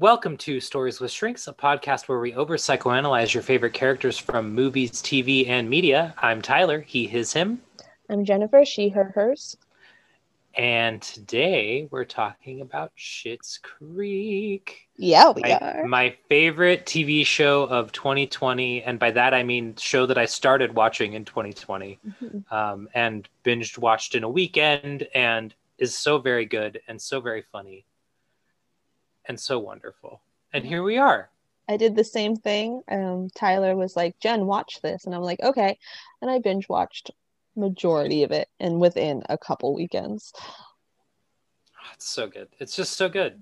Welcome to Stories with Shrinks, a podcast where we over psychoanalyze your favorite characters from movies, TV, and media. I'm Tyler, he, his, him. I'm Jennifer, she, her, hers. And today we're talking about Schitt's Creek. Yeah, we my, are. My favorite TV show of 2020. And by that, I mean show that I started watching in 2020 Mhm. um, and binged watched in a weekend and is so very good and so very funny and so wonderful. And here we are. I did the same thing. Um, Tyler was like, Jen, watch this. And I'm like, okay. And I binge watched majority of it and within a couple weekends. It's so good. It's just so good.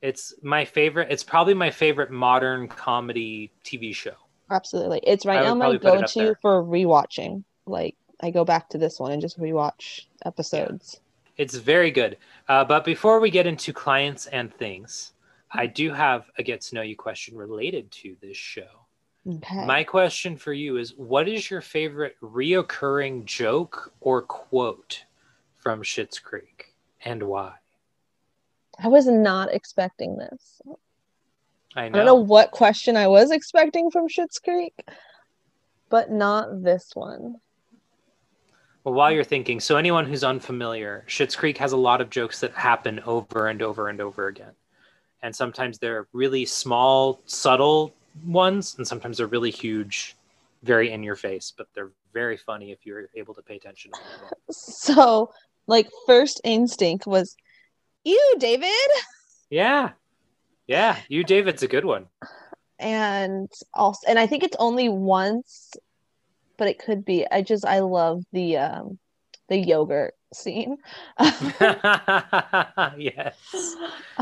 It's my favorite. It's probably my favorite modern comedy TV show. Absolutely. It's right now my go to for rewatching. Like, I go back to this one and just rewatch episodes. It's very good. Uh, but before we get into clients and things, I do have a get to know you question related to this show. Okay. My question for you is what is your favorite reoccurring joke or quote from Schitt's Creek and why? I was not expecting this. I know I don't know what question I was expecting from Schitt's Creek, but not this one. Well, while you're thinking, so anyone who's unfamiliar, Schitt's Creek has a lot of jokes that happen over and over and over again. And sometimes they're really small, subtle ones, and sometimes they're really huge, very in your face, but they're very funny if you're able to pay attention. to them. So, like, first instinct was, "Ew, David," Yeah. Yeah. You, David's a good one. and also, and I think it's only once, but it could be. I just I love the um the yogurt scene. yes.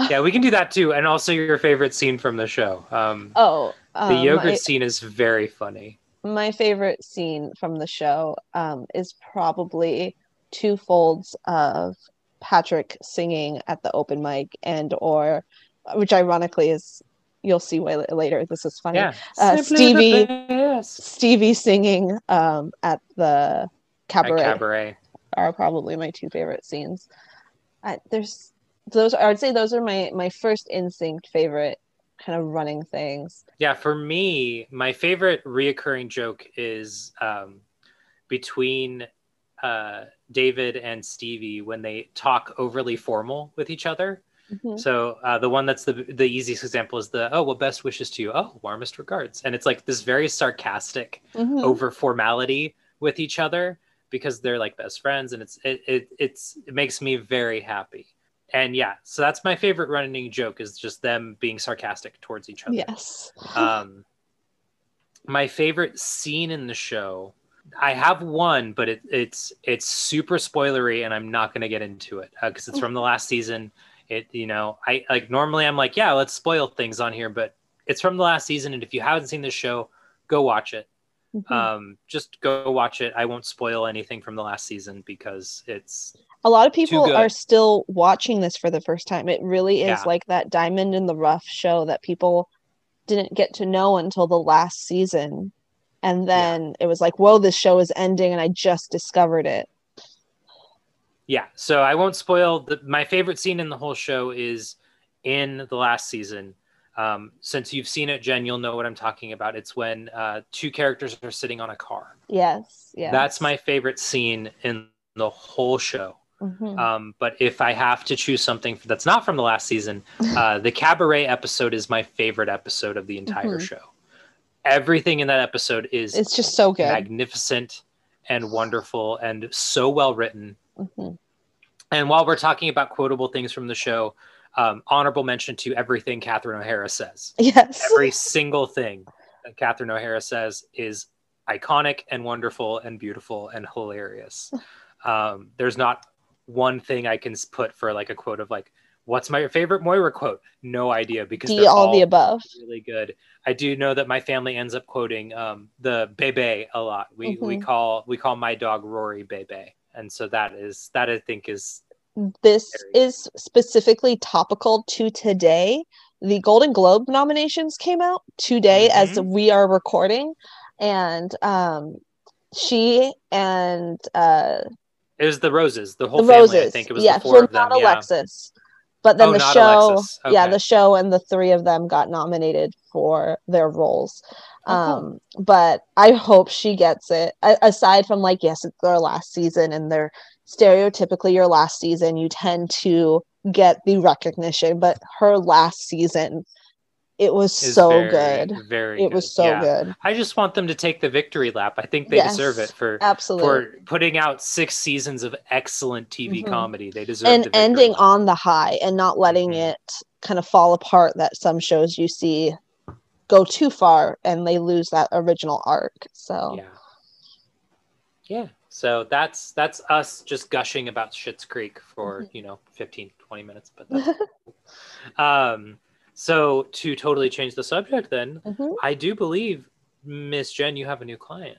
Yeah, we can do that too. And also your favorite scene from the show. Um, Oh, the um, yogurt my, scene is very funny. my favorite scene from the show um is probably two folds of Patrick singing at the open mic and or which ironically is you'll see way later this is funny Yeah. Uh, Stevie- Stevie singing um, at the At cabaret cabaret. are probably my two favorite scenes. I, there's those. I would say those are my my first instinct favorite kind of running things. Yeah, for me, my favorite reoccurring joke is um, between uh, David and Stevie when they talk overly formal with each other. Mhm. So uh, the one that's the the easiest example is the oh well best wishes to you oh warmest regards and it's like this very sarcastic Mhm. over formality with each other because they're like best friends and it's it, it it's it makes me very happy and yeah so that's my favorite running joke is just them being sarcastic towards each other Yes. um my favorite scene in the show i have one but it, it's it's super spoilery and i'm not going to get into it because it's from the last season it you know i like normally i'm like yeah let's spoil things on here but it's from the last season and if you haven't seen this show go watch it Mhm. um just go watch it i won't spoil anything from the last season because it's a lot of people are still watching this for the first time. It really is Yeah. like that diamond in the rough show that people didn't get to know until the last season. And then it was like, whoa, this show is ending, and I just discovered it. Yeah so i won't spoil the, my favorite scene in the whole show is in the last season um, since you've seen it jen you'll know what i'm talking about it's when uh, two characters are sitting on a car Yes. Yeah. that's my favorite scene in the whole show Mhm. um, but if i have to choose something that's not from the last season uh, the cabaret episode is my favorite episode of the entire Mhm. show everything in that episode is it's just so good. magnificent and wonderful and so well written Mhm. and while we're talking about quotable things from the show, um, honorable mention to everything Catherine O'Hara says. Yes. Every single thing that Catherine O'Hara says is iconic and wonderful and beautiful and hilarious. Um, there's not one thing I can put for like a quote of like, what's my favorite Moira quote? No idea because they're all the above. really good. I do know that my family ends up quoting um, the Bebe a lot. We we Mhm. call we call my dog Rory Bebe, and so that is that I think is This Very- is specifically topical to today. The Golden Globe nominations came out today as Mhm. we are recording, and um, she and uh, it was the roses. The whole the family. Roses. I think it was yeah, the four of them. not Yeah. Alexis, but then Oh, the show Alexis. yeah the show and the three of them got nominated for their roles Oh, cool. um but i hope she gets it A- aside from like yes it's their last season and they're stereotypically your last season you tend to get the recognition but her last season it was so very, good Very. it was so Yeah. good I just want them to take the victory lap. I think they deserve it for absolutely for putting out six seasons of excellent TV Mhm. comedy. They deserve and the ending lap. on the high and not letting Mhm. it kind of fall apart that some shows you see go too far and they lose that original arc so Yeah. Yeah. So that's that's us just gushing about Schitt's Creek for, Mhm. you know, 15, 20 minutes, but um so to totally change the subject then, Mhm. I do believe Miss Jen you have a new client.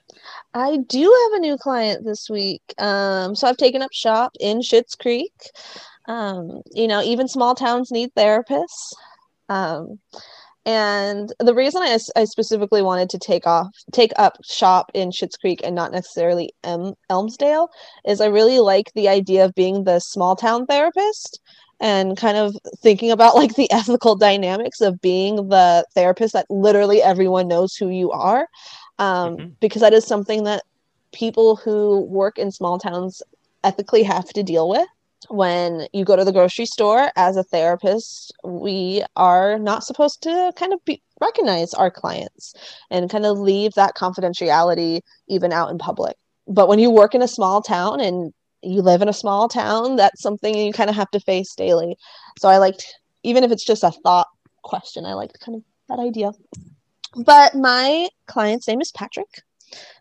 I do have a new client this week. Um, so I've taken up shop in Schitt's Creek. Um, you know, even small towns need therapists. Um, and the reason I, I specifically wanted to take off, take up shop in Schitt's Creek and not necessarily em, Elmdale is I really like the idea of being the small town therapist and kind of thinking about like the ethical dynamics of being the therapist that literally everyone knows who you are um, Mhm. because that is something that people who work in small towns ethically have to deal with when you go to the grocery store as a therapist we are not supposed to kind of be, recognize our clients and kind of leave that confidentiality even out in public but when you work in a small town and you live in a small town that's something you kind of have to face daily. So i liked even if it's just a thought question i liked kind of that idea. But my client's name is patrick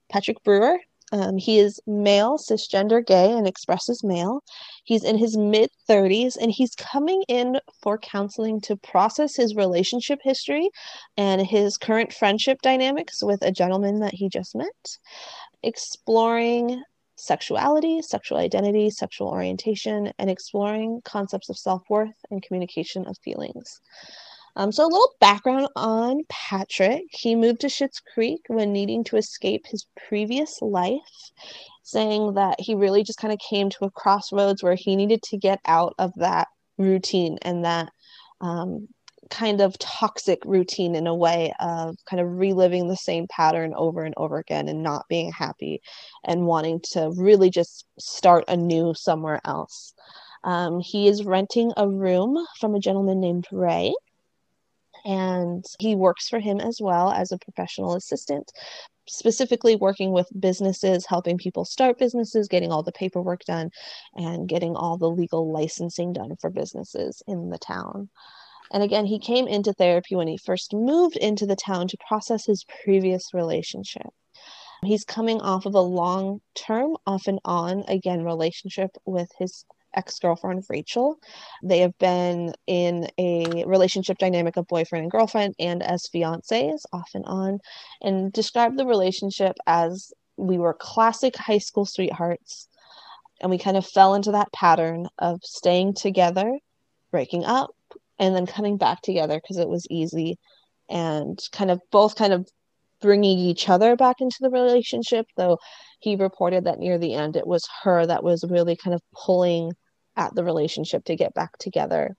patrick brewer. Um, he is male cisgender gay and expresses male. He's in his mid 30s and he's coming in for counseling to process his relationship history and his current friendship dynamics with a gentleman that he just met. Exploring sexuality, sexual identity, sexual orientation, and exploring concepts of self worth and communication of feelings. Um, so, a little background on Patrick. He moved to Schitt's Creek when needing to escape his previous life, saying that he really just kind of came to a crossroads where he needed to get out of that routine and that um, kind of toxic routine in a way of kind of reliving the same pattern over and over again and not being happy and wanting to really just start anew somewhere else. Um, he is renting a room from a gentleman named Ray. And he works for him as well as a professional assistant, specifically working with businesses, helping people start businesses, getting all the paperwork done, and getting all the legal licensing done for businesses in the town. And again, he came into therapy when he first moved into the town to process his previous relationship. He's coming off of a long term, off and on, again, relationship with his ex girlfriend, Rachel. They have been in a relationship dynamic of boyfriend and girlfriend and as fiancés, off and on, and describe the relationship as we were classic high school sweethearts. And we kind of fell into that pattern of staying together, breaking up, and then coming back together because it was easy and kind of both kind of bringing each other back into the relationship though he reported that near the end it was her that was really kind of pulling at the relationship to get back together.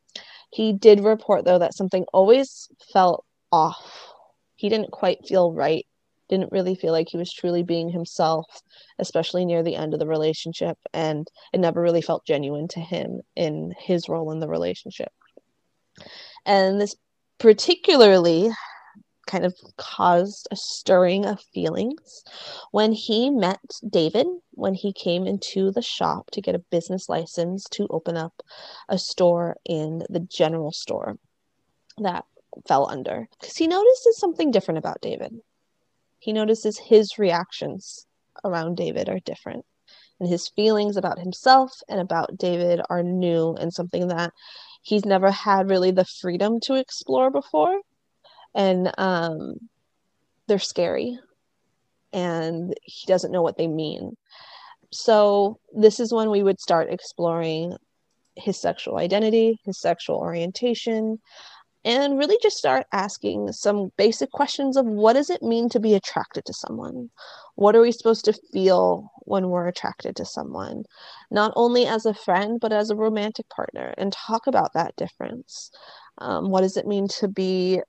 He did report though that something always felt off. He didn't quite feel right didn't really feel like he was truly being himself especially near the end of the relationship and it never really felt genuine to him in his role in the relationship and this particularly kind of caused a stirring of feelings when he met David when he came into the shop to get a business license to open up a store in the general store that fell under because he notices something different about David. He notices his reactions around David are different and his feelings about himself and about David are new and something that he's never had really the freedom to explore before. And um, they're scary. And he doesn't know what they mean. So this is when we would start exploring his sexual identity his sexual orientation and really just start asking some basic questions of what does it mean to be attracted to someone? What are we supposed to feel when we're attracted to someone? Not only as a friend, but as a romantic partner, and talk about that difference. Um, what does it mean to be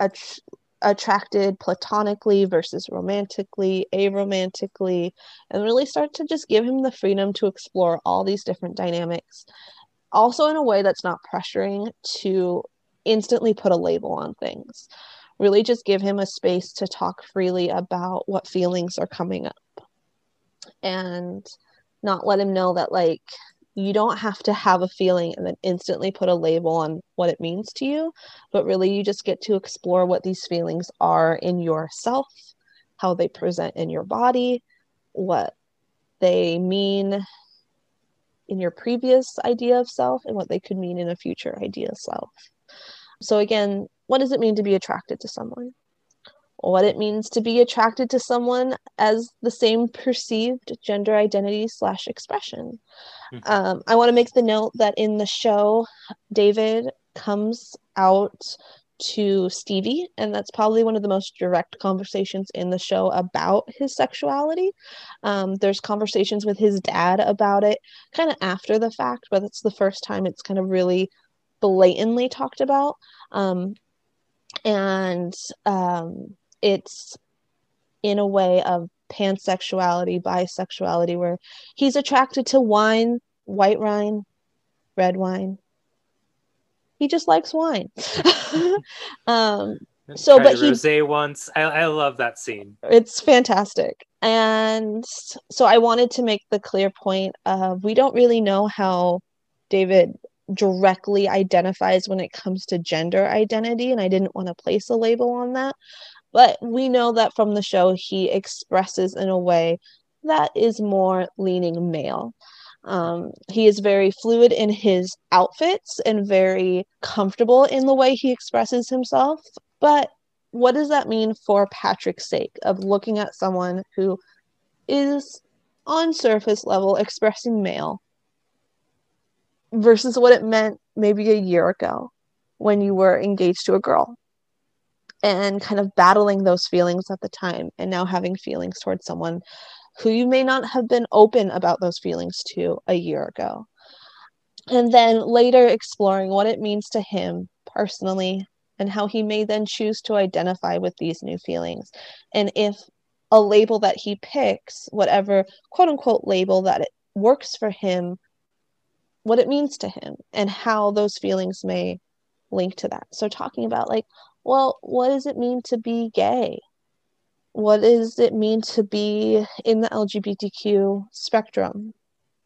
att- attracted platonically versus romantically, aromantically, and really start to just give him the freedom to explore all these different dynamics. Also, in a way that's not pressuring to instantly put a label on things. Really just give him a space to talk freely about what feelings are coming up and not let him know that, like, you don't have to have a feeling and then instantly put a label on what it means to you, but really you just get to explore what these feelings are in yourself, how they present in your body, what they mean in your previous idea of self, and what they could mean in a future idea of self. So, again, what does it mean to be attracted to someone? What it means to be attracted to someone as the same perceived gender identity slash expression. Mm-hmm. Um, I want to make the note that in the show, David comes out to Stevie, and that's probably one of the most direct conversations in the show about his sexuality. Um, there's conversations with his dad about it kind of after the fact, but it's the first time it's kind of really blatantly talked about. Um, and um, it's in a way of pansexuality, bisexuality, where he's attracted to wine, white wine, red wine. He just likes wine. um, so, but he rosé once. I, I love that scene. It's fantastic, and so I wanted to make the clear point of we don't really know how David directly identifies when it comes to gender identity and i didn't want to place a label on that. But we know that from the show he expresses in a way that is more leaning male. Um, he is very fluid in his outfits and very comfortable in the way he expresses himself. But what does that mean for patrick's sake of looking at someone who is on surface level expressing male versus what it meant maybe a year ago when you were engaged to a girl and kind of battling those feelings at the time and now having feelings towards someone who you may not have been open about those feelings to a year ago. And then later exploring what it means to him personally and how he may then choose to identify with these new feelings. And if a label that he picks, whatever quote unquote label that it works for him, what it means to him and how those feelings may link to that. So, talking about, like, well, what does it mean to be gay? What does it mean to be in the LGBTQ spectrum?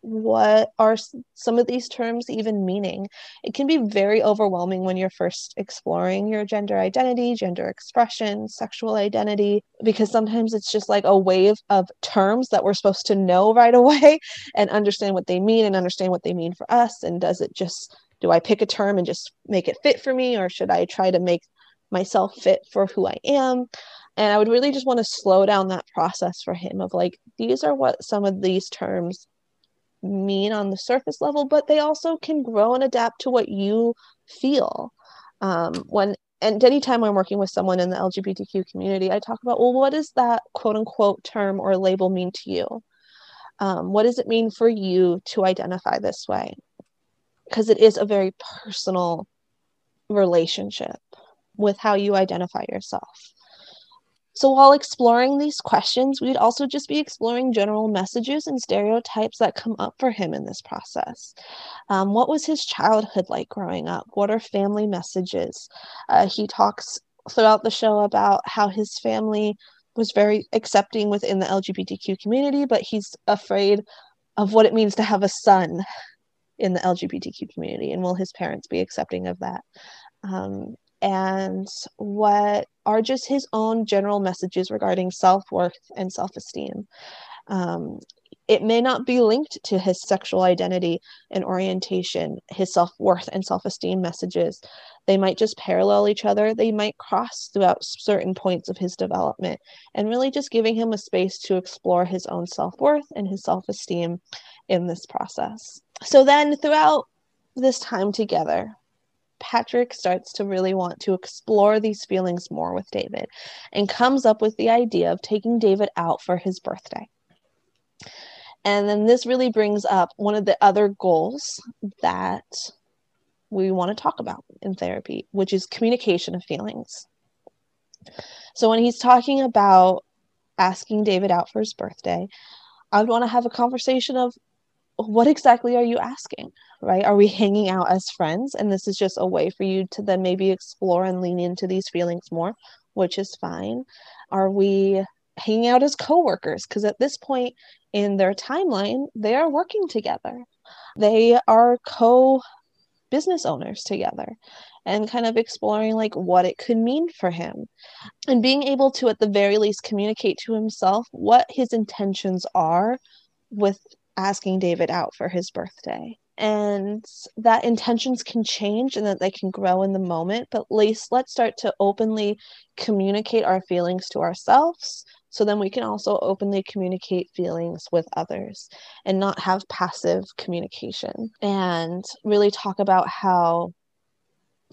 What are some of these terms even meaning? It can be very overwhelming when you're first exploring your gender identity, gender expression, sexual identity, because sometimes it's just like a wave of terms that we're supposed to know right away and understand what they mean and understand what they mean for us. And does it just, do I pick a term and just make it fit for me, or should I try to make myself fit for who I am? And I would really just want to slow down that process for him of like, these are what some of these terms mean on the surface level, but they also can grow and adapt to what you feel. Um, when and anytime I'm working with someone in the LGBTQ community, I talk about, well, what does that quote unquote term or label mean to you? Um, what does it mean for you to identify this way? Because it is a very personal relationship with how you identify yourself. So, while exploring these questions, we'd also just be exploring general messages and stereotypes that come up for him in this process. Um, what was his childhood like growing up? What are family messages? Uh, he talks throughout the show about how his family was very accepting within the LGBTQ community, but he's afraid of what it means to have a son in the LGBTQ community, and will his parents be accepting of that? Um, and what are just his own general messages regarding self worth and self esteem. Um, it may not be linked to his sexual identity and orientation, his self worth and self esteem messages. They might just parallel each other. They might cross throughout certain points of his development, and really just giving him a space to explore his own self worth and his self esteem in this process. So, then throughout this time together, Patrick starts to really want to explore these feelings more with David and comes up with the idea of taking David out for his birthday. And then this really brings up one of the other goals that we want to talk about in therapy, which is communication of feelings. So when he's talking about asking David out for his birthday, I would want to have a conversation of what exactly are you asking? Right? Are we hanging out as friends? And this is just a way for you to then maybe explore and lean into these feelings more, which is fine. Are we hanging out as coworkers? Because at this point in their timeline, they are working together. They are co business owners together and kind of exploring like what it could mean for him and being able to at the very least communicate to himself what his intentions are with asking David out for his birthday. And that intentions can change and that they can grow in the moment but at least let's start to openly communicate our feelings to ourselves. So then we can also openly communicate feelings with others and not have passive communication and really talk about how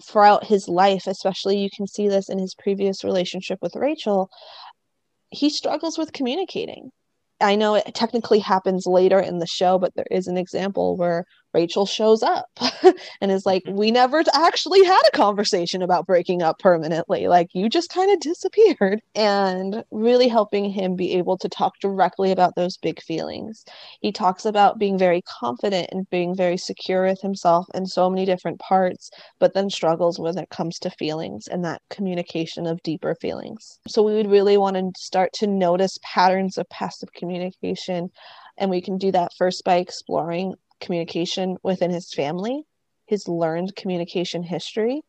throughout his life especially you can see this in his previous relationship with Rachel he struggles with communicating I know it technically happens later in the show, but there is an example where Rachel shows up and is like, mm-hmm. We never actually had a conversation about breaking up permanently. Like, you just kind of disappeared. And really helping him be able to talk directly about those big feelings. He talks about being very confident and being very secure with himself in so many different parts, but then struggles when it comes to feelings and that communication of deeper feelings. So, we would really want to start to notice patterns of passive communication. And we can do that first by exploring communication within his family, his learned communication history,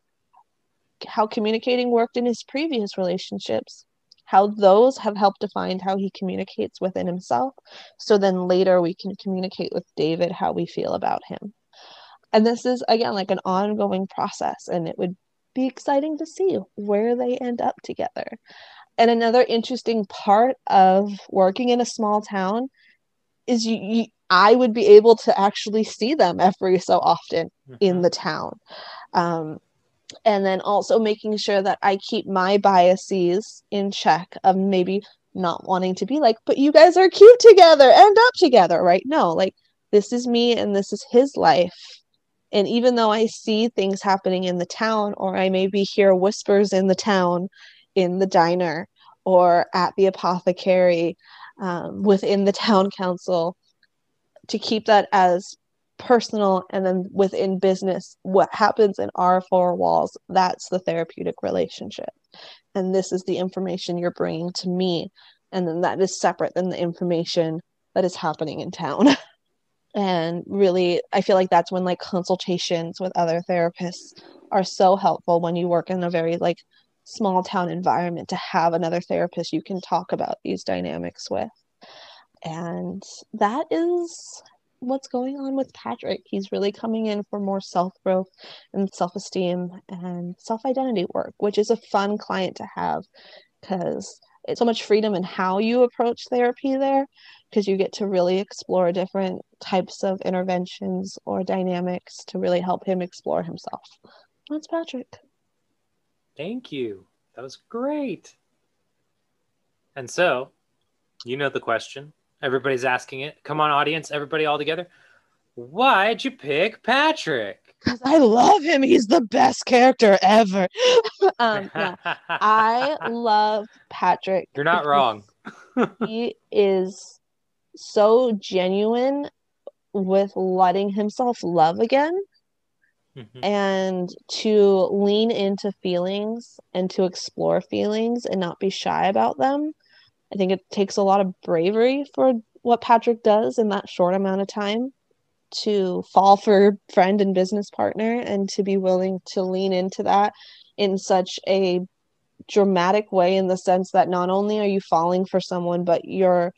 how communicating worked in his previous relationships, how those have helped define how he communicates within himself. So then later we can communicate with David how we feel about him. And this is, again, like an ongoing process, and it would be exciting to see where they end up together. And another interesting part of working in a small town is you, you I would be able to actually see them every so often mm-hmm. in the town. Um, and then also making sure that I keep my biases in check of maybe not wanting to be like, but you guys are cute together, end up together, right? No, like this is me and this is his life. And even though I see things happening in the town, or I maybe hear whispers in the town, in the diner, or at the apothecary, um, within the town council, to keep that as personal and then within business what happens in our four walls that's the therapeutic relationship. And this is the information you're bringing to me. And then that is separate than the information that is happening in town. And really i feel like that's when like consultations with other therapists are so helpful when you work in a very like small town environment to have another therapist you can talk about these dynamics with and that is what's going on with Patrick. He's really coming in for more self growth and self esteem and self identity work, which is a fun client to have because it's so much freedom in how you approach therapy there because you get to really explore different types of interventions or dynamics to really help him explore himself. That's Patrick. Thank you. That was great. And so, you know the question Everybody's asking it. Come on, audience, everybody all together. Why'd you pick Patrick? Because I love him. He's the best character ever. um, yeah. I love Patrick. You're not wrong. he is so genuine with letting himself love again mm-hmm. and to lean into feelings and to explore feelings and not be shy about them I think it takes a lot of bravery for what Patrick does in that short amount of time to fall for friend and business partner and to be willing to lean into that in such a dramatic way in the sense that not only are you falling for someone but you're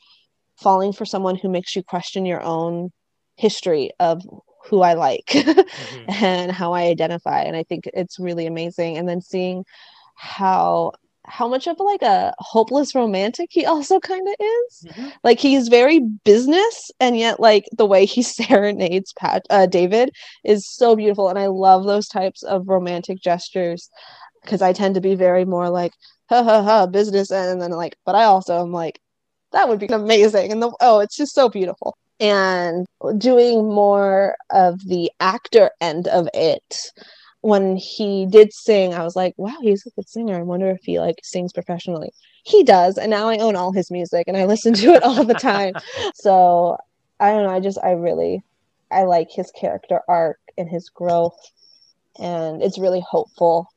falling for someone who makes you question your own history of who I like mm-hmm. and how I identify and I think it's really amazing and then seeing how how much of like a hopeless romantic he also kind of is. Mm-hmm. Like he's very business, and yet like the way he serenades Pat uh, David is so beautiful, and I love those types of romantic gestures because I tend to be very more like ha ha ha business, and then like, but I also am like that would be amazing, and the oh, it's just so beautiful. And doing more of the actor end of it when he did sing, I was like, wow, he's a good singer. I wonder if he like sings professionally. He does, and now I own all his music and I listen to it all the time. so I don't know. I just I really I like his character arc and his growth, and it's really hopeful,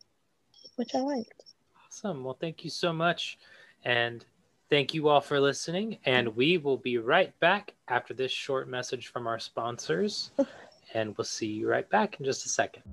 which I liked. Awesome. Well, thank you so much, and thank you all for listening. And we will be right back after this short message from our sponsors, and we'll see you right back in just a second.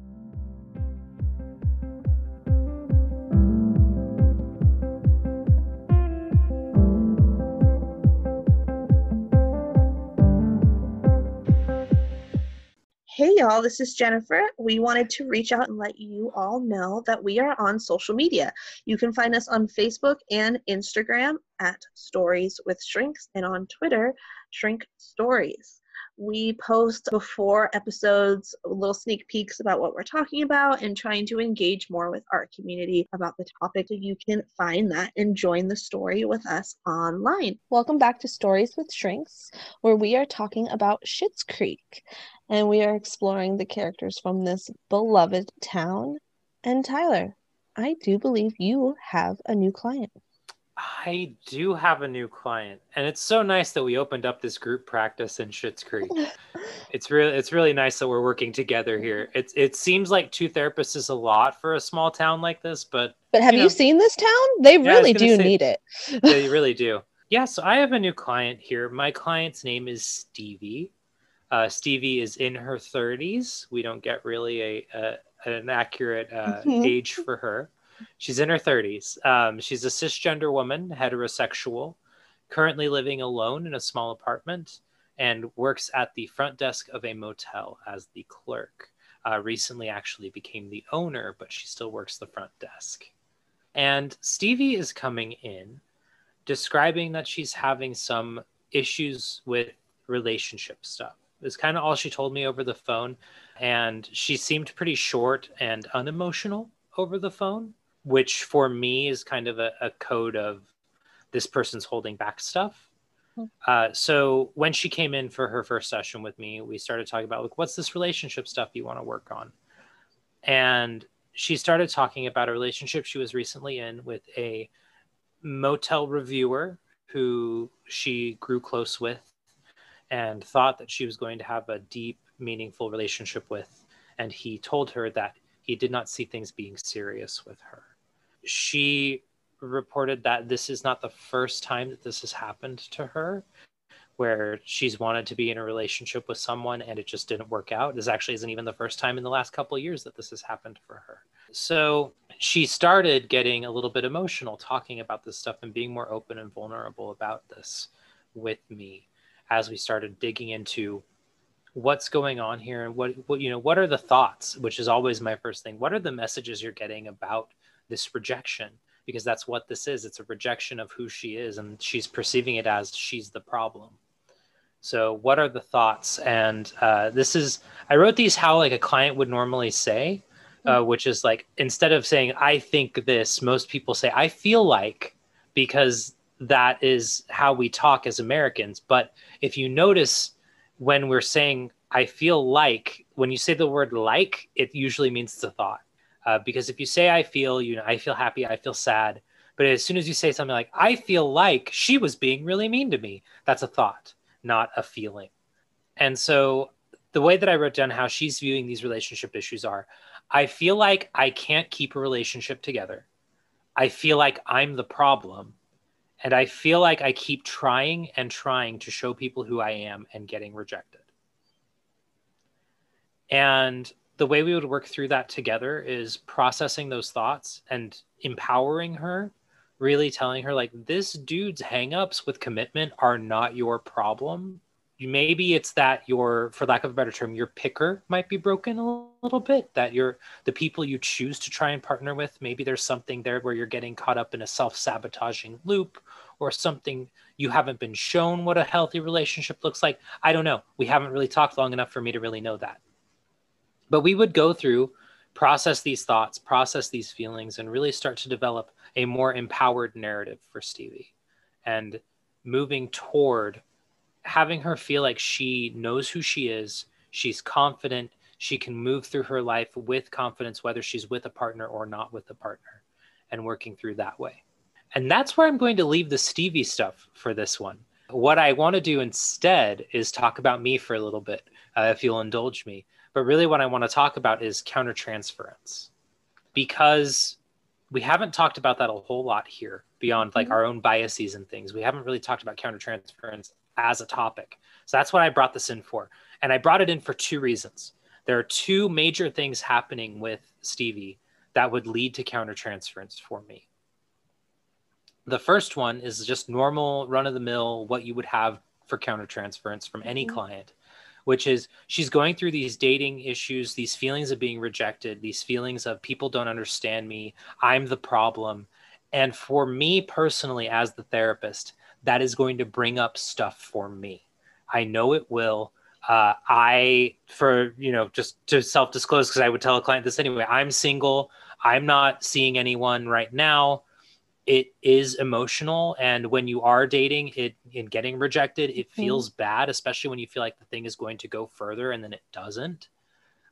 Hey y'all, this is Jennifer. We wanted to reach out and let you all know that we are on social media. You can find us on Facebook and Instagram at Stories with Shrinks and on Twitter, Shrink Stories. We post before episodes little sneak peeks about what we're talking about and trying to engage more with our community about the topic. So you can find that and join the story with us online. Welcome back to Stories with Shrinks, where we are talking about Schitt's Creek and we are exploring the characters from this beloved town. And Tyler, I do believe you have a new client. I do have a new client, and it's so nice that we opened up this group practice in Schitt's Creek. it's really it's really nice that we're working together here. It it seems like two therapists is a lot for a small town like this, but but have you, know, you seen this town? They yeah, really do say, need it. they really do. Yeah, so I have a new client here. My client's name is Stevie. Uh, Stevie is in her 30s. We don't get really a, a an accurate uh, age for her. She's in her 30s. Um, she's a cisgender woman, heterosexual, currently living alone in a small apartment, and works at the front desk of a motel as the clerk. Uh, recently, actually became the owner, but she still works the front desk. And Stevie is coming in, describing that she's having some issues with relationship stuff is kind of all she told me over the phone. And she seemed pretty short and unemotional over the phone, which for me is kind of a, a code of this person's holding back stuff. Hmm. Uh, so when she came in for her first session with me, we started talking about like, what's this relationship stuff you want to work on? And she started talking about a relationship she was recently in with a motel reviewer who she grew close with and thought that she was going to have a deep, meaningful relationship with. And he told her that he did not see things being serious with her. She reported that this is not the first time that this has happened to her, where she's wanted to be in a relationship with someone and it just didn't work out. This actually isn't even the first time in the last couple of years that this has happened for her. So she started getting a little bit emotional talking about this stuff and being more open and vulnerable about this with me as we started digging into what's going on here and what, what you know what are the thoughts which is always my first thing. What are the messages you're getting about this rejection? Because that's what this is. It's a rejection of who she is and she's perceiving it as she's the problem. So what are the thoughts? And uh, this is i wrote these how like a client would normally say uh, mm-hmm. which is like instead of saying i think this most people say i feel like because that is how we talk as Americans. But if you notice when we're saying, I feel like, when you say the word like, it usually means it's a thought. Uh, because if you say, I feel, you know, I feel happy, I feel sad. But as soon as you say something like, I feel like she was being really mean to me, that's a thought, not a feeling. And so the way that I wrote down how she's viewing these relationship issues are I feel like I can't keep a relationship together. I feel like I'm the problem and I feel like I keep trying and trying to show people who I am and getting rejected. And the way we would work through that together is processing those thoughts and empowering her, really telling her, like, this dude's hangups with commitment are not your problem. Maybe it's that your for lack of a better term your picker might be broken a little bit that you're the people you choose to try and partner with maybe there's something there where you're getting caught up in a self-sabotaging loop or something you haven't been shown what a healthy relationship looks like. I don't know. We haven't really talked long enough for me to really know that. But we would go through process these thoughts process these feelings and really start to develop a more empowered narrative for stevie. And moving toward having her feel like she knows who she is, she's confident, she can move through her life with confidence, whether she's with a partner or not with a partner, and working through that way. And that's where I'm going to leave the Stevie stuff for this one. What I want to do instead is talk about me for a little bit, uh, if you'll indulge me. But really, what I want to talk about is countertransference, because we haven't talked about that a whole lot here beyond like mm-hmm. our own biases and things. We haven't really talked about countertransference as a topic. So that's what I brought this in for. And I brought it in for two reasons. There are two major things happening with Stevie that would lead to countertransference for me. The first one is just normal run of the mill, what you would have for countertransference from any mm-hmm. client, which is she's going through these dating issues, these feelings of being rejected, these feelings of people don't understand me, I'm the problem. And for me personally, as the therapist, that is going to bring up stuff for me. I know it will. Uh, I, for, you know, just to self disclose, because I would tell a client this anyway, I'm single. I'm not seeing anyone right now. It is emotional. And when you are dating it in getting rejected, it mm-hmm. feels bad, especially when you feel like the thing is going to go further and then it doesn't.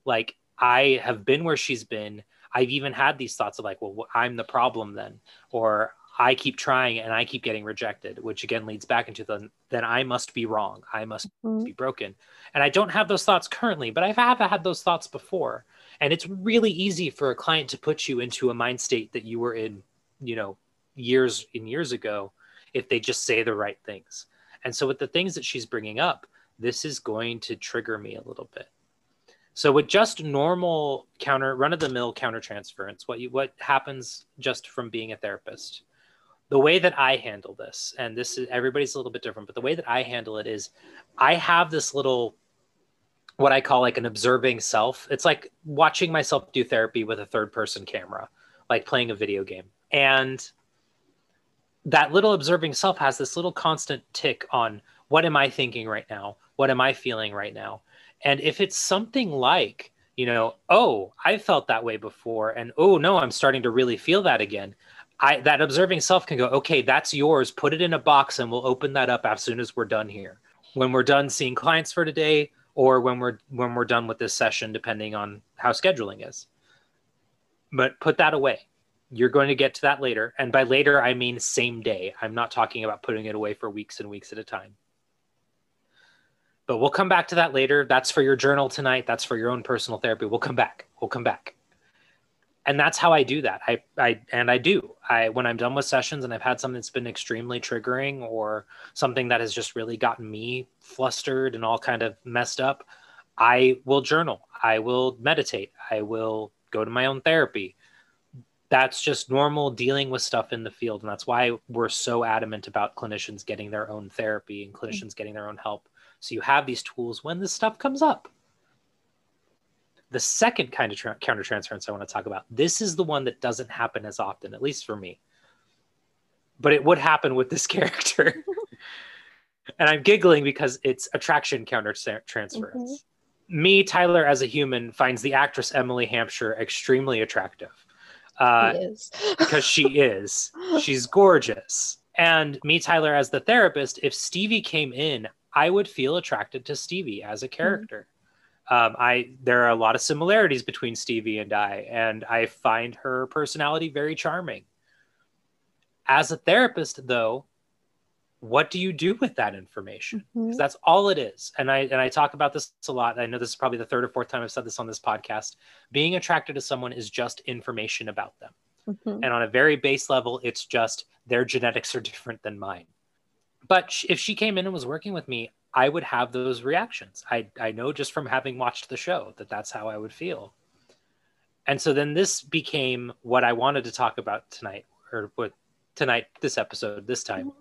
Like, I have been where she's been. I've even had these thoughts of like, well, I'm the problem then, or I keep trying and I keep getting rejected, which again leads back into the then I must be wrong. I must mm-hmm. be broken. And I don't have those thoughts currently, but I've have had those thoughts before. And it's really easy for a client to put you into a mind state that you were in, you know, years and years ago if they just say the right things. And so with the things that she's bringing up, this is going to trigger me a little bit. So with just normal counter run of the mill counter transference, what you what happens just from being a therapist the way that I handle this, and this is everybody's a little bit different, but the way that I handle it is I have this little what I call like an observing self. It's like watching myself do therapy with a third person camera, like playing a video game. And that little observing self has this little constant tick on what am I thinking right now? What am I feeling right now? And if it's something like, you know, oh, I felt that way before, and oh no, I'm starting to really feel that again. I that observing self can go, okay, that's yours. Put it in a box, and we'll open that up as soon as we're done here. When we're done seeing clients for today, or when we're when we're done with this session, depending on how scheduling is. But put that away. You're going to get to that later, and by later I mean same day. I'm not talking about putting it away for weeks and weeks at a time. But we'll come back to that later. That's for your journal tonight. That's for your own personal therapy. We'll come back. We'll come back and that's how I do that. I, I, and I do. I, when I'm done with sessions and I've had something that's been extremely triggering or something that has just really gotten me flustered and all kind of messed up, I will journal. I will meditate. I will go to my own therapy. That's just normal dealing with stuff in the field. And that's why we're so adamant about clinicians getting their own therapy and clinicians getting their own help. So you have these tools when this stuff comes up. The second kind of tra- countertransference I want to talk about, this is the one that doesn't happen as often, at least for me. But it would happen with this character. and I'm giggling because it's attraction countertransference. Mm-hmm. Me, Tyler, as a human, finds the actress Emily Hampshire extremely attractive. Uh, because she is. She's gorgeous. And me, Tyler, as the therapist, if Stevie came in, I would feel attracted to Stevie as a mm-hmm. character. Um, I there are a lot of similarities between Stevie and I, and I find her personality very charming. As a therapist, though, what do you do with that information? Because mm-hmm. that's all it is. And I and I talk about this a lot. I know this is probably the third or fourth time I've said this on this podcast. Being attracted to someone is just information about them. Mm-hmm. And on a very base level, it's just their genetics are different than mine. But if she came in and was working with me, I would have those reactions. I I know just from having watched the show that that's how I would feel. And so then this became what I wanted to talk about tonight or what tonight this episode this time.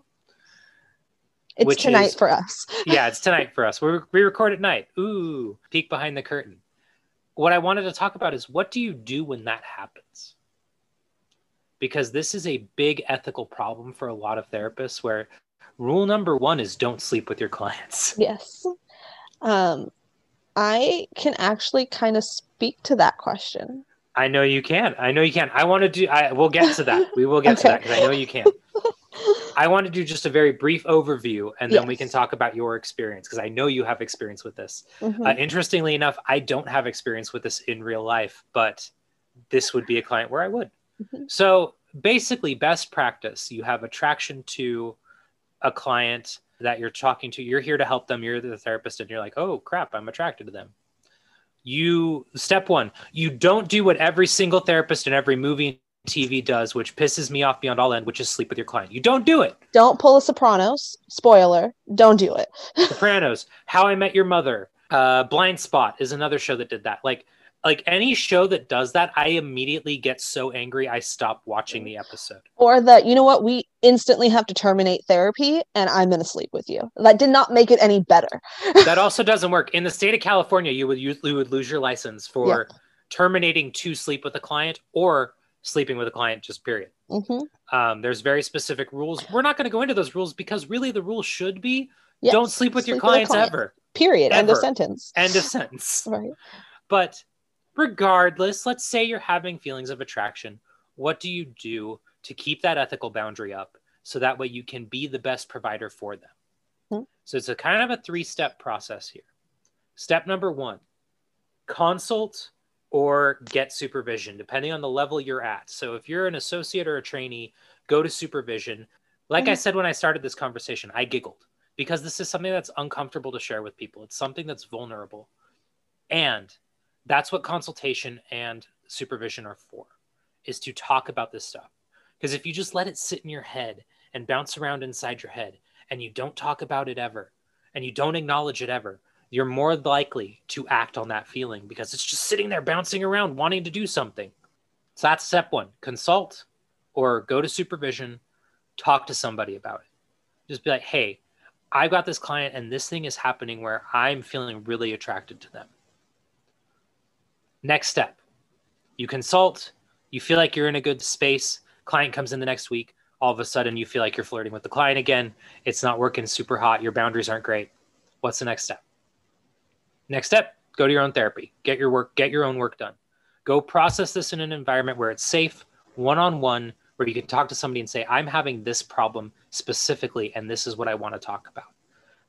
It's tonight is- for us. yeah, it's tonight for us. We we record at night. Ooh, peek behind the curtain. What I wanted to talk about is what do you do when that happens? Because this is a big ethical problem for a lot of therapists where rule number 1 is don't sleep with your clients. Yes. Um, I can actually kind of speak to that question. I know you can. I know you can. I want to do I we'll get to that. We will get to that cuz I know you can. I want to do just a very brief overview and then we can talk about your experience because I know you have experience with this. Mhm. Uh, interestingly enough, I don't have experience with this in real life, but this would be a client where I would. Mhm. So basically, best practice you have attraction to a client that you're talking to. You're here to help them. You're the therapist, and you're like, oh crap, I'm attracted to them. You, step one, you don't do what every single therapist in every movie and TV does, which pisses me off beyond all end, which is sleep with your client. You don't do it. Don't pull a Sopranos. Spoiler. Don't do it. Sopranos, How I Met Your Mother, uh, Blindspot is another show that did that. Like, like any show that does that, I immediately get so angry I stop watching the episode. Or that, you know what, we instantly have to terminate therapy and I'm going to sleep with you. That did not make it any better. That also doesn't work in the state of California. You would use, you would lose your license for terminating to sleep with a client or sleeping with a client. Just period. hmm Um, there's very specific rules. We're not going to go into those rules because really the rule should be don't sleep with your a clients client. ever. Period. End of sentence. End of sentence. Right. But regardless, let's say you're having feelings of attraction. What do you do to keep that ethical boundary up so that way you can be the best provider for them? Hmm. So it's a kind of a three step process here. Step number one consult or get supervision, depending on the level you're at. So if you're an associate or a trainee, go to supervision. Like I Mhm. said when I started this conversation, I giggled because this is something that's uncomfortable to share with people. It's something that's vulnerable. And that's what consultation and supervision are for, is to talk about this stuff. Because if you just let it sit in your head and bounce around inside your head and you don't talk about it ever and you don't acknowledge it ever, you're more likely to act on that feeling because it's just sitting there bouncing around wanting to do something. So that's step one consult or go to supervision, talk to somebody about it. Just be like, hey, I've got this client and this thing is happening where I'm feeling really attracted to them. Next step you consult, you feel like you're in a good space, client comes in the next week, all of a sudden you feel like you're flirting with the client again, it's not working super hot, your boundaries aren't great. What's the next step? Next step, go to your own therapy. Get your work, get your own work done. Go process this in an environment where it's safe, one-on-one, where you can talk to somebody and say, I'm having this problem specifically, and this is what I want to talk about.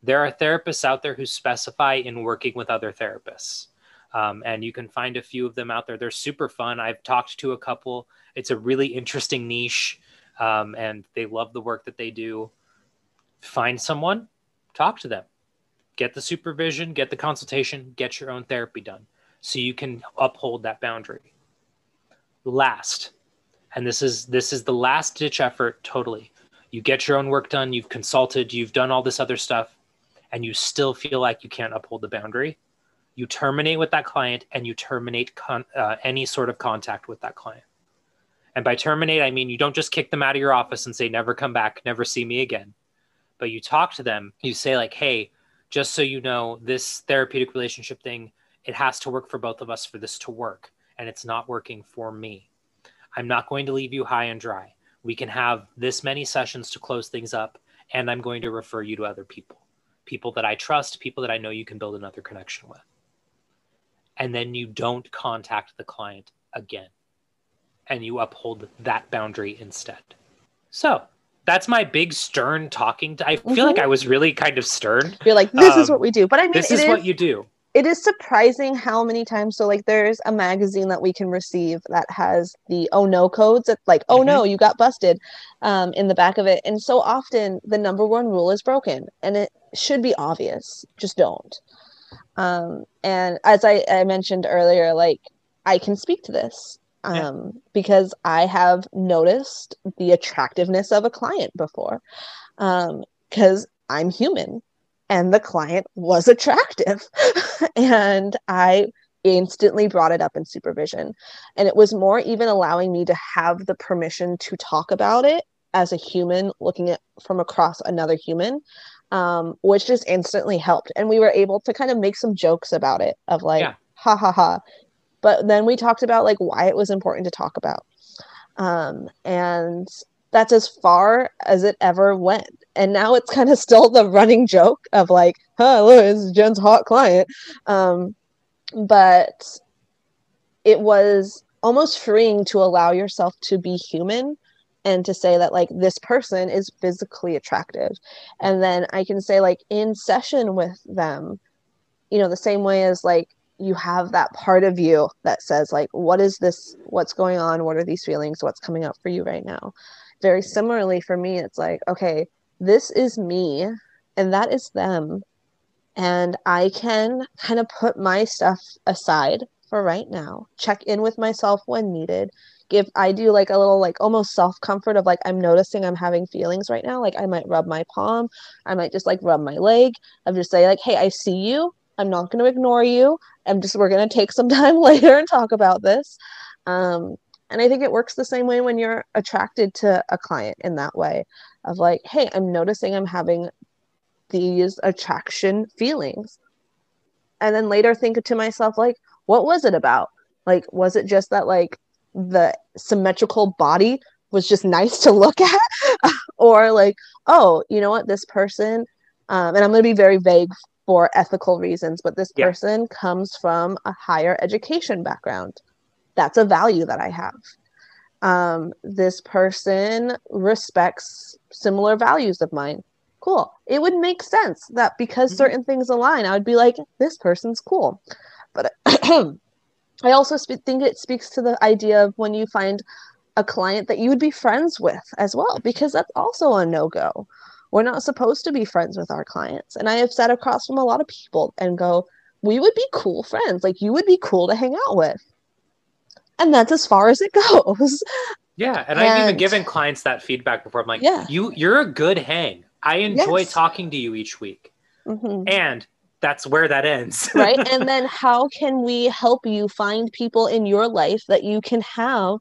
There are therapists out there who specify in working with other therapists. Um, and you can find a few of them out there. They're super fun. I've talked to a couple. It's a really interesting niche, um, and they love the work that they do. Find someone, talk to them, get the supervision, get the consultation, get your own therapy done so you can uphold that boundary. Last, and this is this is the last ditch effort totally. You get your own work done, you've consulted, you've done all this other stuff, and you still feel like you can't uphold the boundary. You terminate with that client and you terminate con- uh, any sort of contact with that client. And by terminate, I mean you don't just kick them out of your office and say, never come back, never see me again. But you talk to them, you say, like, hey, just so you know, this therapeutic relationship thing, it has to work for both of us for this to work. And it's not working for me. I'm not going to leave you high and dry. We can have this many sessions to close things up, and I'm going to refer you to other people, people that I trust, people that I know you can build another connection with. And then you don't contact the client again, and you uphold that boundary instead. So that's my big stern talking. To, I feel Mhm. like I was really kind of stern. You're like, this is Um, what we do. But I mean, This it is is, what you do. it is surprising how many times. So, like, there's a magazine that we can receive that has the oh no codes. It's like, oh Mm-hmm. no, you got busted um, in the back of it. And so often the number one rule is broken and it should be obvious. Just don't. Um, and as I, I mentioned earlier, like, I can speak to this Yeah. um, because I have noticed the attractiveness of a client before because I'm human and the client was attractive. and I instantly brought it up in supervision. And it was more even allowing me to have the permission to talk about it as a human looking at from across another human um, which just instantly helped. And we were able to kind of make some jokes about it of like, Yeah. ha ha ha. But then we talked about like why it was important to talk about. Um, and that's as far as it ever went. And now it's kind of still the running joke of like, huh, look, it's Jen's hot client. Um, but it was almost freeing to allow yourself to be human and to say that like this person is physically attractive. And then i can say like in session with them you know the same way as like you have that part of you that says like what is this what's going on? What are these feelings? What's coming up for you right now? Very similarly for me it's like okay this is me and that is them. And i can kind of put my stuff aside for right now check in with myself when needed give i do like a little like almost self comfort of like i'm noticing i'm having feelings right now like i might rub my palm i might just like rub my leg i'm just say like hey i see you i'm not going to ignore you i'm just we're going to take some time later and talk about this. Um and i think it works the same way when you're attracted to a client in that way of like hey i'm noticing i'm having these attraction feelings. And then later think to myself like what was it about? Like was it just that like the symmetrical body was just nice to look at. Or like oh you know what? This person um, and i'm going to be very vague for ethical reasons but this Yeah. person comes from a higher education background. That's a value that i have. Um, this person respects similar values of mine. Cool. It would make sense that because Mhm. certain things align i would be like this person's cool. But i also sp- think it speaks to the idea of when you find a client that you would be friends with as well because that's also a no-go we're not supposed to be friends with our clients and i have sat across from a lot of people and go we would be cool friends like you would be cool to hang out with and that's as far as it goes Yeah, and, I've even given clients that feedback before. I'm like, Yeah. you you're a good hang. I enjoy Yes. talking to you each week, Mhm. and that's where that ends. right and then how can we help you find people in your life that you can have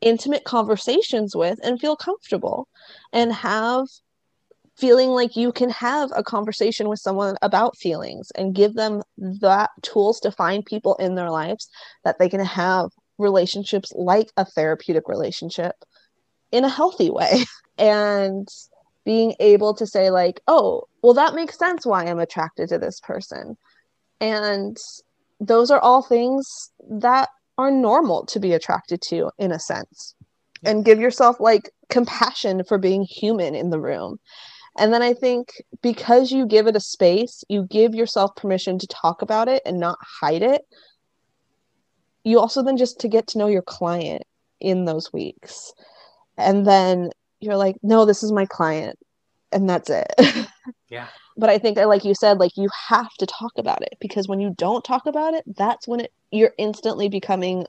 intimate conversations with and feel comfortable and have feeling like you can have a conversation with someone about feelings and give them that tools to find people in their lives that they can have relationships like a therapeutic relationship in a healthy way and being able to say like oh well that makes sense why i'm attracted to this person. And those are all things that are normal to be attracted to in a sense. And give yourself like compassion for being human in the room. And then i think because you give it a space you give yourself permission to talk about it and not hide it you also then just to get to know your client in those weeks. And then you're like no this is my client and that's it Yeah. but i think that like you said like you have to talk about it because when you don't talk about it that's when it you're instantly becoming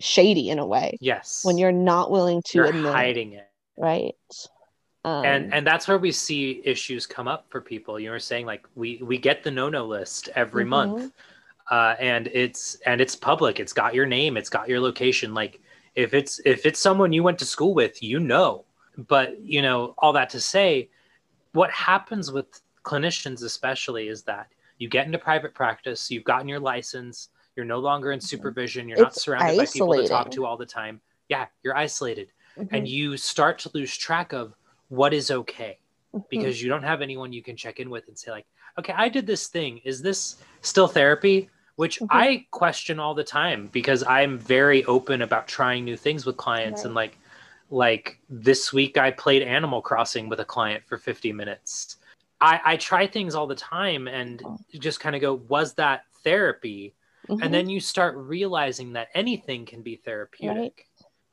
shady in a way yes, when you're not willing to you're admit hiding it, right um, and and that's where we see issues come up for people. You were saying like we we get the no no list every Mhm. month, uh, and it's and it's public. It's got your name. It's got your location. Like if it's if it's someone you went to school with, you know. But you know all that to say, what happens with clinicians especially is that you get into private practice. You've gotten your license. You're no longer in supervision. You're not It's surrounded by people to talk to all the time. Yeah, you're isolated, mhm, and you start to lose track of what is okay mhm. because you don't have anyone you can check in with and say like okay i did this thing is this still therapy which Mhm. i question all the time because i'm very open about trying new things with clients Right. and like like this week i played animal crossing with a client for 50 minutes. I i try things all the time and just kind of go was that therapy? Mhm. and then you start realizing that anything can be therapeutic.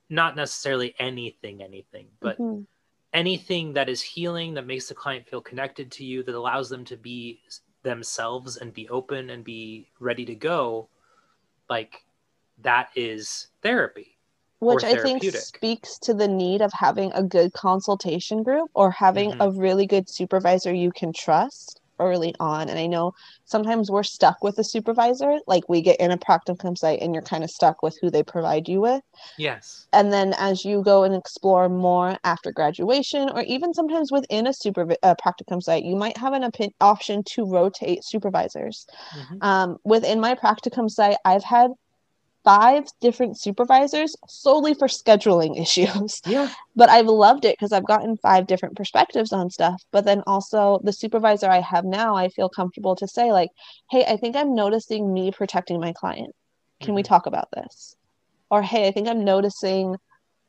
Not necessarily anything anything but Mhm. anything that is healing that makes the client feel connected to you that allows them to be themselves and be open and be ready to go like that is therapy which I think speaks to the need of having a good consultation group or having Mhm. a really good supervisor you can trust early on. And I know sometimes we're stuck with a supervisor, like we get in a practicum site and you're kind of stuck with who they provide you with. Yes. And then as you go and explore more after graduation, or even sometimes within a super uh, practicum site, you might have an op- option to rotate supervisors. Mm-hmm. Um, within my practicum site, I've had five different supervisors solely for scheduling issues. Yeah. But I've loved it because I've gotten five different perspectives on stuff. But then also the supervisor I have now, I feel comfortable to say, like, hey, I think I'm noticing me protecting my client. Can mm-hmm. we talk about this? Or hey, I think I'm noticing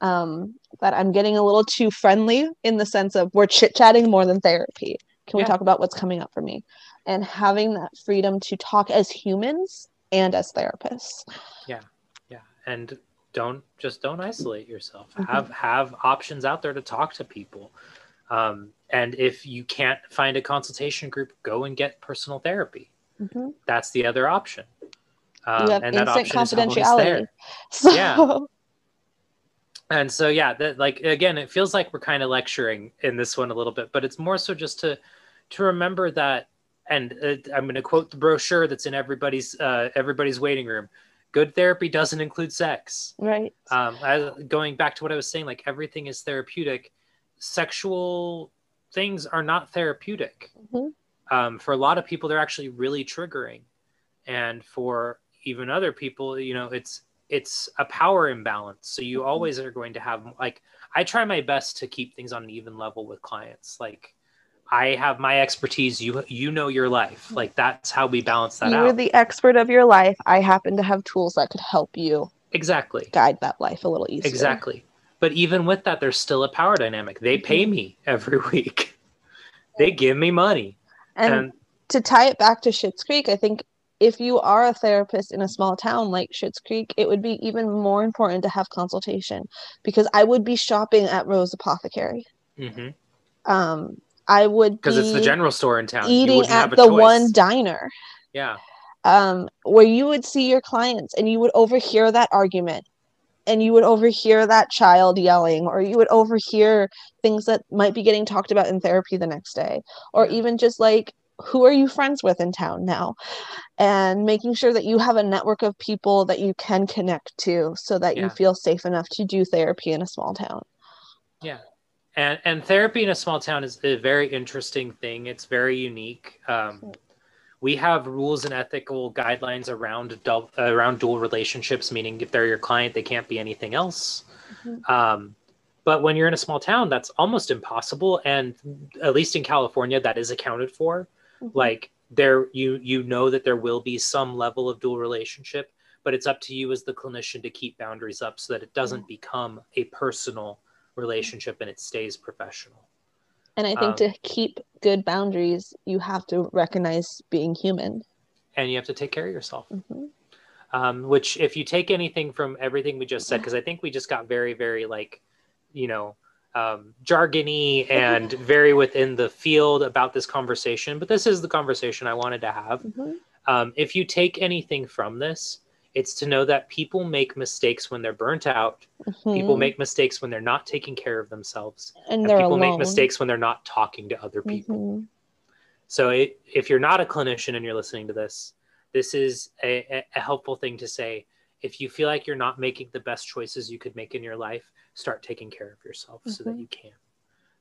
um, that I'm getting a little too friendly in the sense of we're chit chatting more than therapy. Can yeah. we talk about what's coming up for me? And having that freedom to talk as humans and as therapists. Yeah. Yeah. And don't just don't isolate yourself. Mm-hmm. Have have options out there to talk to people. Um, and if you can't find a consultation group, go and get personal therapy. Mm-hmm. That's the other option. Um, you have and instant confidentiality. So... Yeah. And so, yeah, that like again, it feels like we're kind of lecturing in this one a little bit, but it's more so just to to remember that and uh, I'm going to quote the brochure that's in everybody's uh, everybody's waiting room. Good therapy doesn't include sex. Right. Um, I, going back to what I was saying, like everything is therapeutic. Sexual things are not therapeutic. Mm-hmm. Um, for a lot of people, they're actually really triggering, and for even other people, you know, it's it's a power imbalance. So you mm-hmm. always are going to have like I try my best to keep things on an even level with clients. Like I have my expertise. You you know your life. Like that's how we balance that You're out. the expert of your life. I happen to have tools that could help you exactly guide that life a little easier. Exactly. But even with that, there's still a power dynamic. They pay mm-hmm. me every week. they give me money. And, and to tie it back to Schitt's Creek, I think if you are a therapist in a small town like Schitt's Creek, it would be even more important to have consultation because I would be shopping at Rose Apothecary. Mm-hmm. Um, I would because it's the general store in town. Eating at the choice. one diner. Yeah. Um, where you would see your clients and you would overhear that argument and you would overhear that child yelling or you would overhear things that might be getting talked about in therapy the next day or even just like who are you friends with in town now and making sure that you have a network of people that you can connect to so that yeah. you feel safe enough to do therapy in a small town yeah and and therapy in a small town is a very interesting thing it's very unique um, we have rules and ethical guidelines around around dual relationships meaning if they're your client they can't be anything else mm-hmm. um, but when you're in a small town that's almost impossible and at least in california that is accounted for mm-hmm. like there you you know that there will be some level of dual relationship but it's up to you as the clinician to keep boundaries up so that it doesn't mm-hmm. become a personal relationship and it stays professional. And I think um, to keep good boundaries, you have to recognize being human. And you have to take care of yourself. Mm-hmm. Um, which, if you take anything from everything we just said, because I think we just got very, very like, you know, um, jargony and very within the field about this conversation. But this is the conversation I wanted to have. Mm-hmm. Um, if you take anything from this, it's to know that people make mistakes when they're burnt out. Mm-hmm. People make mistakes when they're not taking care of themselves. And, and people alone. make mistakes when they're not talking to other people. Mm-hmm. So it, if you're not a clinician and you're listening to this, this is a, a helpful thing to say. If you feel like you're not making the best choices you could make in your life, start taking care of yourself mm-hmm. so that mm-hmm. you can.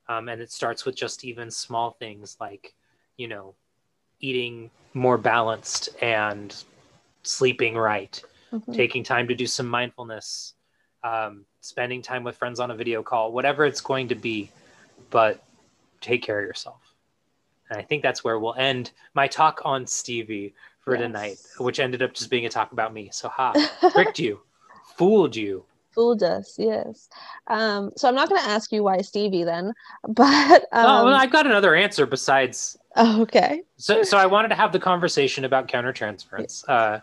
Um, and it starts with just even small things like, you know, eating more balanced and sleeping right, mm-hmm. taking time to do some mindfulness, um, spending time with friends on a video call, whatever it's going to be, but take care of yourself. And I think that's where we'll end my talk on Stevie for yes. tonight, which ended up just being a talk about me. So, ha, tricked you, fooled you. Fooled us, yes. Um, so I'm not going to ask you why Stevie then, but um, oh, well, I've got another answer besides. Oh, okay. So, so I wanted to have the conversation about countertransference. Uh,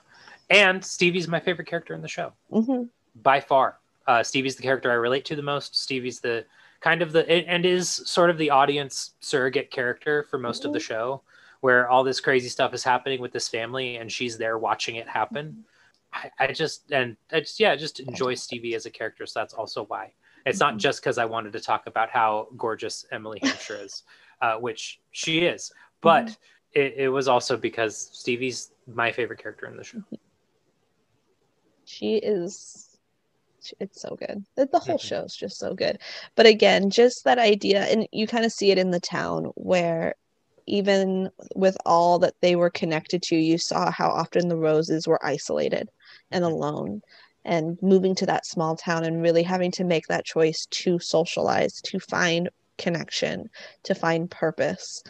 and Stevie's my favorite character in the show mm-hmm. by far. Uh, Stevie's the character I relate to the most. Stevie's the kind of the and is sort of the audience surrogate character for most mm-hmm. of the mm-hmm. show, where all this crazy stuff is happening with this family, and she's there watching it happen. I, I just and I just yeah, just enjoy Stevie as a character. So that's also why. It's not mm-hmm. just because I wanted to talk about how gorgeous Emily Hampshire is, uh, which she is, but mm-hmm it, it was also because Stevie's my favorite character in the show. She is it's so good. The, whole show is just so good. But again, just that idea, and you kind of see it in the town where even with all that they were connected to, you saw how often the roses were isolated and Mhm. alone. And moving to that small town and really having to make that choice to socialize, to find connection, to find purpose,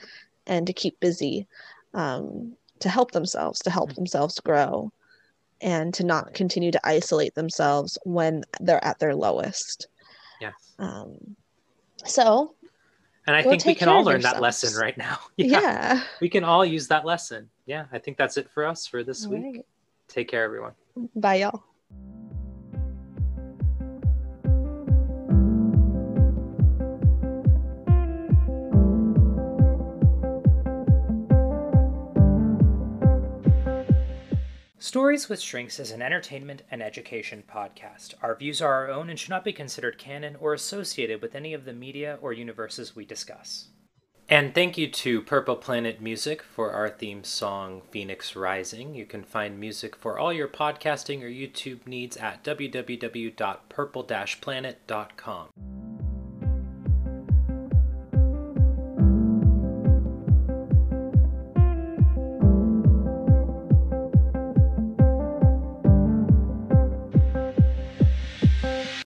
and to keep busy, um, to help themselves, to help Mhm. themselves grow and to not continue to isolate themselves when they're at their lowest. Yeah. Um, so, And I think we can all learn that lesson right now. yeah. We can all use that lesson. Yeah, I think that's it for us for this All week. right. Take care, everyone. Bye, y'all. Stories with Shrinks is an entertainment and education podcast. Our views are our own and should not be considered canon or associated with any of the media or universes we discuss. And thank you to Purple Planet Music for our theme song Phoenix Rising. You can find music for all your podcasting or YouTube needs at www.purple-planet.com.